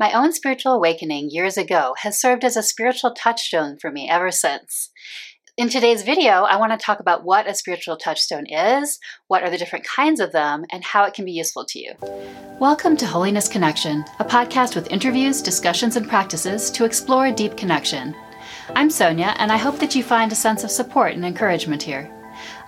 My own spiritual awakening years ago has served as a spiritual touchstone for me ever since. In today's video, I want to talk about what a spiritual touchstone is, what are the different kinds of them, and how it can be useful to you. Welcome to Wholiness Connection, a podcast with interviews, discussions, and practices to explore a deep connection. I'm Sonja, and I hope that you find a sense of support and encouragement here.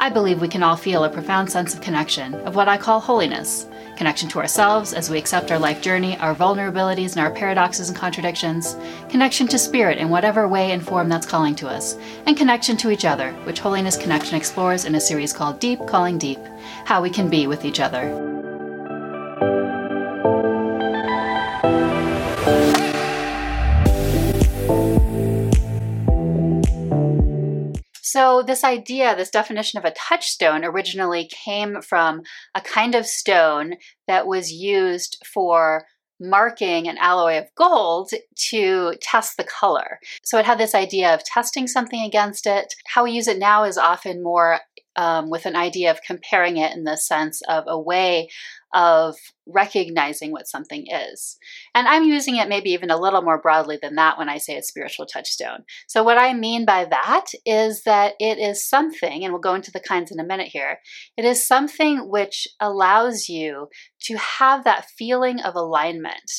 I believe we can all feel a profound sense of connection, of what I call Wholiness connection to ourselves as we accept our life journey, our vulnerabilities, and our paradoxes and contradictions, connection to spirit in whatever way and form that's calling to us, and connection to each other, which Wholiness Connection explores in a series called Deep Calling Deep How We Can Be with Each Other. So, this idea, this definition of a touchstone originally came from a kind of stone that was used for marking an alloy of gold to test the color. So, it had this idea of testing something against it. How we use it now is often more um, with an idea of comparing it in the sense of a way of recognizing what something is. And I'm using it maybe even a little more broadly than that when I say a spiritual touchstone. So, what I mean by that is that it is something, and we'll go into the kinds in a minute here, it is something which allows you to have that feeling of alignment.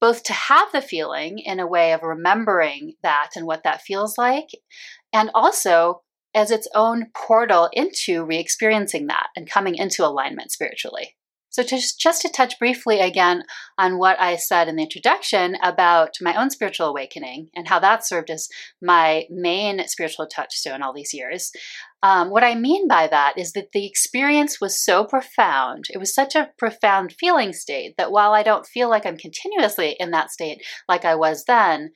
Both to have the feeling in a way of remembering that and what that feels like, and also as its own portal into re experiencing that and coming into alignment spiritually. So, just, just to touch briefly again on what I said in the introduction about my own spiritual awakening and how that served as my main spiritual touchstone all these years, um, what I mean by that is that the experience was so profound. It was such a profound feeling state that while I don't feel like I'm continuously in that state like I was then,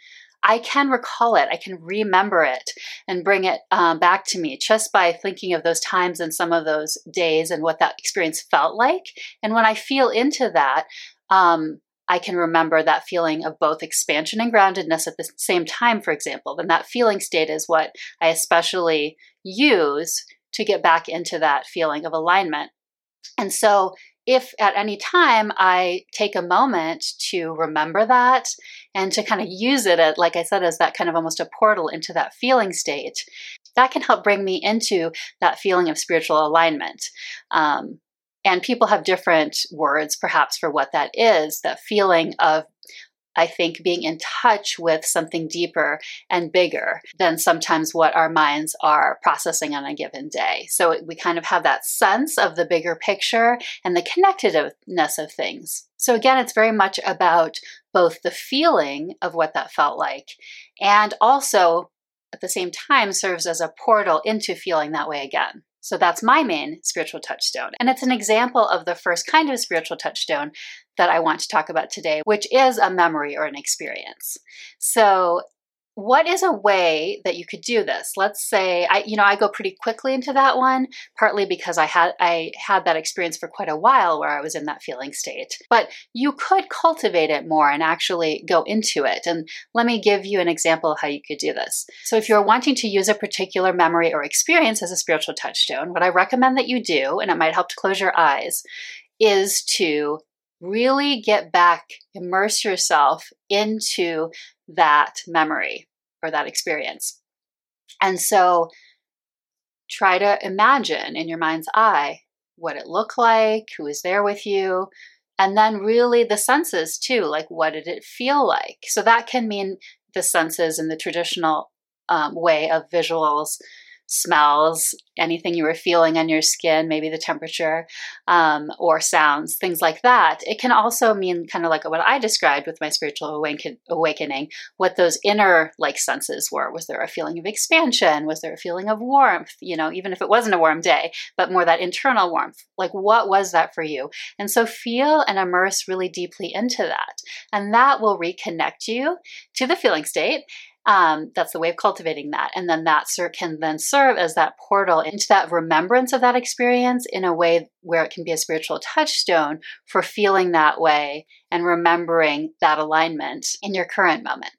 I can recall it, I can remember it and bring it um, back to me just by thinking of those times and some of those days and what that experience felt like. And when I feel into that, um, I can remember that feeling of both expansion and groundedness at the same time, for example. Then that feeling state is what I especially use to get back into that feeling of alignment. And so if at any time I take a moment to remember that and to kind of use it, at, like I said, as that kind of almost a portal into that feeling state, that can help bring me into that feeling of spiritual alignment. Um, and people have different words, perhaps, for what that is that feeling of I think, being in touch with something deeper and bigger than sometimes what our minds are processing on a given day. So we kind of have that sense of the bigger picture and the connectedness of things. So again, it's very much about both the feeling of what that felt like and also at the same time serves as a portal into feeling that way again. So that's my main spiritual touchstone. And it's an example of the first kind of spiritual touchstone that I want to talk about today, which is a memory or an experience. So what is a way that you could do this? Let's say i you know i go pretty quickly into that one partly because i had i had that experience for quite a while where i was in that feeling state. But you could cultivate it more and actually go into it. And let me give you an example of how you could do this. So if you're wanting to use a particular memory or experience as a spiritual touchstone what i recommend that you do and it might help to close your eyes is to really get back immerse yourself into that memory or that experience. And so try to imagine in your mind's eye what it looked like, who was there with you, and then really the senses too, like what did it feel like? So that can mean the senses in the traditional um, way of visuals smells, anything you were feeling on your skin, maybe the temperature, um, or sounds, things like that. It can also mean kind of like what I described with my spiritual awaken- awakening, what those inner like senses were. Was there a feeling of expansion? Was there a feeling of warmth? You know, even if it wasn't a warm day, but more that internal warmth. Like, what was that for you? And so feel and immerse really deeply into that. And that will reconnect you to the feeling state um, that's the way of cultivating that. And then that can then serve as that portal into that remembrance of that experience in a way where it can be a spiritual touchstone for feeling that way and remembering that alignment in your current moment.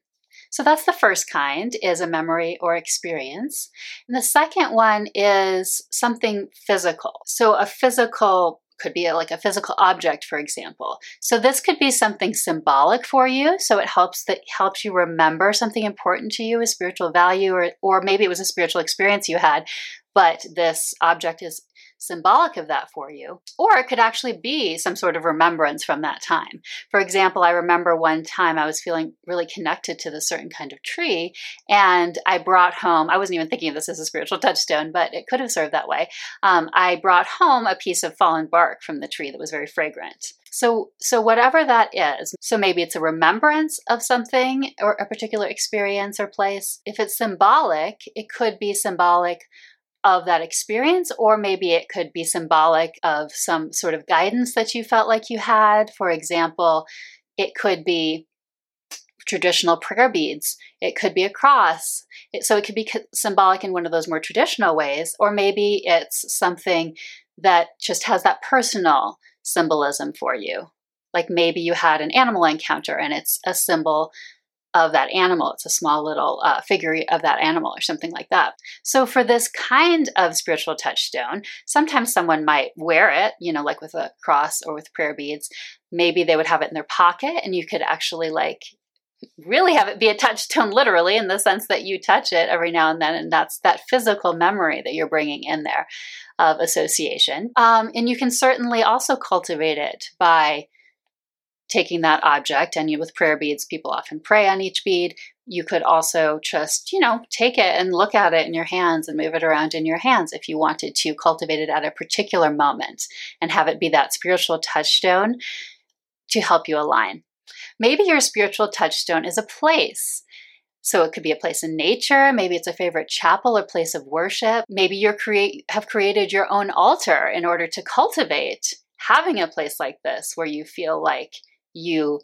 So that's the first kind is a memory or experience. And the second one is something physical. So a physical could be like a physical object for example. So this could be something symbolic for you. So it helps that helps you remember something important to you a spiritual value or or maybe it was a spiritual experience you had but this object is symbolic of that for you. Or it could actually be some sort of remembrance from that time. For example, I remember one time I was feeling really connected to this certain kind of tree, and I brought home, I wasn't even thinking of this as a spiritual touchstone, but it could have served that way. Um, I brought home a piece of fallen bark from the tree that was very fragrant. So, so whatever that is, so maybe it's a remembrance of something or a particular experience or place. If it's symbolic, it could be symbolic of that experience, or maybe it could be symbolic of some sort of guidance that you felt like you had. For example, it could be traditional prayer beads, it could be a cross. It, so it could be symbolic in one of those more traditional ways, or maybe it's something that just has that personal symbolism for you. Like maybe you had an animal encounter and it's a symbol of that animal. It's a small little uh, figure of that animal or something like that. So, for this kind of spiritual touchstone, sometimes someone might wear it, you know, like with a cross or with prayer beads. Maybe they would have it in their pocket and you could actually like really have it be a touchstone literally in the sense that you touch it every now and then and that's that physical memory that you're bringing in there of association um, and you can certainly also cultivate it by taking that object and you with prayer beads people often pray on each bead. You could also just you know take it and look at it in your hands and move it around in your hands if you wanted to cultivate it at a particular moment and have it be that spiritual touchstone to help you align. Maybe your spiritual touchstone is a place. So it could be a place in nature, maybe it's a favorite chapel or place of worship. Maybe you create have created your own altar in order to cultivate having a place like this where you feel like you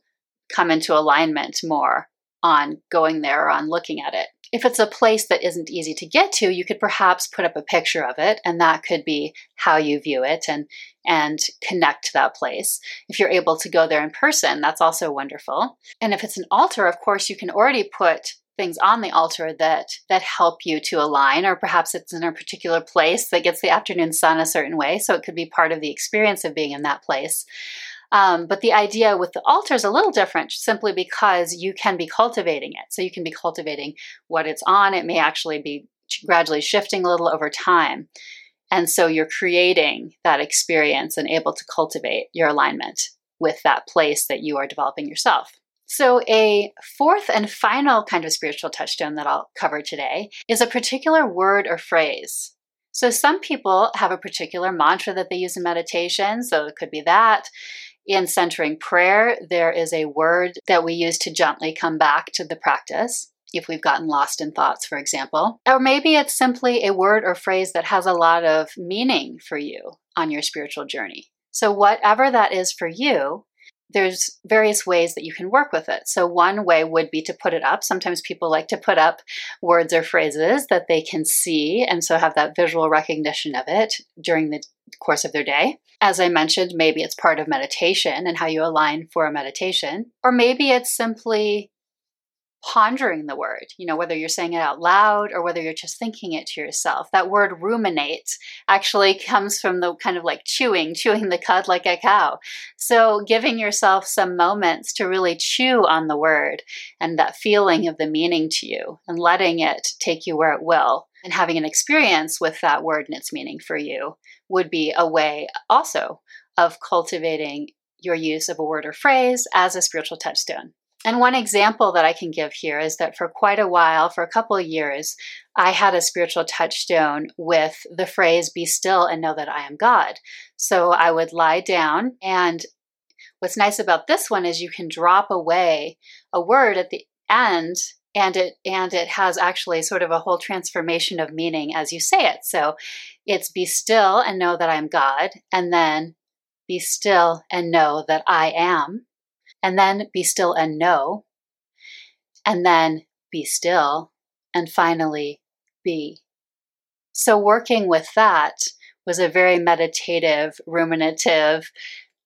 come into alignment more on going there or on looking at it. If it's a place that isn't easy to get to, you could perhaps put up a picture of it, and that could be how you view it and and connect to that place. If you're able to go there in person, that's also wonderful. And if it's an altar, of course, you can already put things on the altar that that help you to align or perhaps it's in a particular place that gets the afternoon sun a certain way so it could be part of the experience of being in that place um, but the idea with the altar is a little different simply because you can be cultivating it. So you can be cultivating what it's on. It may actually be gradually shifting a little over time. And so you're creating that experience and able to cultivate your alignment with that place that you are developing yourself. So, a fourth and final kind of spiritual touchstone that I'll cover today is a particular word or phrase. So, some people have a particular mantra that they use in meditation. So, it could be that. In centering prayer, there is a word that we use to gently come back to the practice if we've gotten lost in thoughts, for example. Or maybe it's simply a word or phrase that has a lot of meaning for you on your spiritual journey. So, whatever that is for you, there's various ways that you can work with it. So, one way would be to put it up. Sometimes people like to put up words or phrases that they can see and so have that visual recognition of it during the course of their day. As I mentioned, maybe it's part of meditation and how you align for a meditation, or maybe it's simply pondering the word, you know, whether you're saying it out loud or whether you're just thinking it to yourself. That word ruminate actually comes from the kind of like chewing, chewing the cud like a cow. So giving yourself some moments to really chew on the word and that feeling of the meaning to you and letting it take you where it will and having an experience with that word and its meaning for you would be a way also of cultivating your use of a word or phrase as a spiritual touchstone. And one example that I can give here is that for quite a while, for a couple of years, I had a spiritual touchstone with the phrase, be still and know that I am God. So I would lie down. And what's nice about this one is you can drop away a word at the end and it and it has actually sort of a whole transformation of meaning as you say it so it's be still and know that i'm god and then be still and know that i am and then be still and know and then be still and finally be so working with that was a very meditative ruminative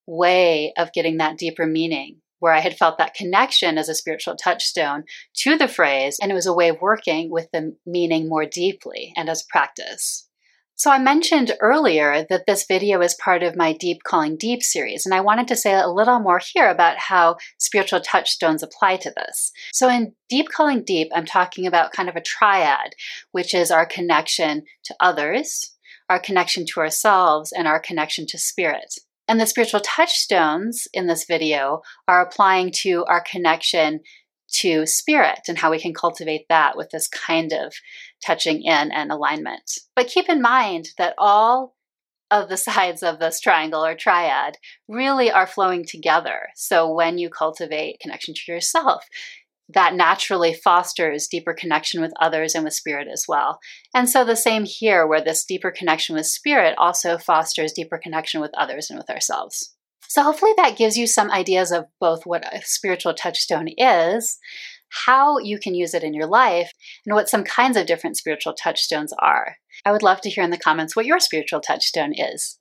way of getting that deeper meaning where I had felt that connection as a spiritual touchstone to the phrase, and it was a way of working with the meaning more deeply and as practice. So, I mentioned earlier that this video is part of my Deep Calling Deep series, and I wanted to say a little more here about how spiritual touchstones apply to this. So, in Deep Calling Deep, I'm talking about kind of a triad, which is our connection to others, our connection to ourselves, and our connection to spirit. And the spiritual touchstones in this video are applying to our connection to spirit and how we can cultivate that with this kind of touching in and alignment. But keep in mind that all of the sides of this triangle or triad really are flowing together. So when you cultivate connection to yourself, that naturally fosters deeper connection with others and with spirit as well. And so the same here, where this deeper connection with spirit also fosters deeper connection with others and with ourselves. So, hopefully, that gives you some ideas of both what a spiritual touchstone is, how you can use it in your life, and what some kinds of different spiritual touchstones are. I would love to hear in the comments what your spiritual touchstone is.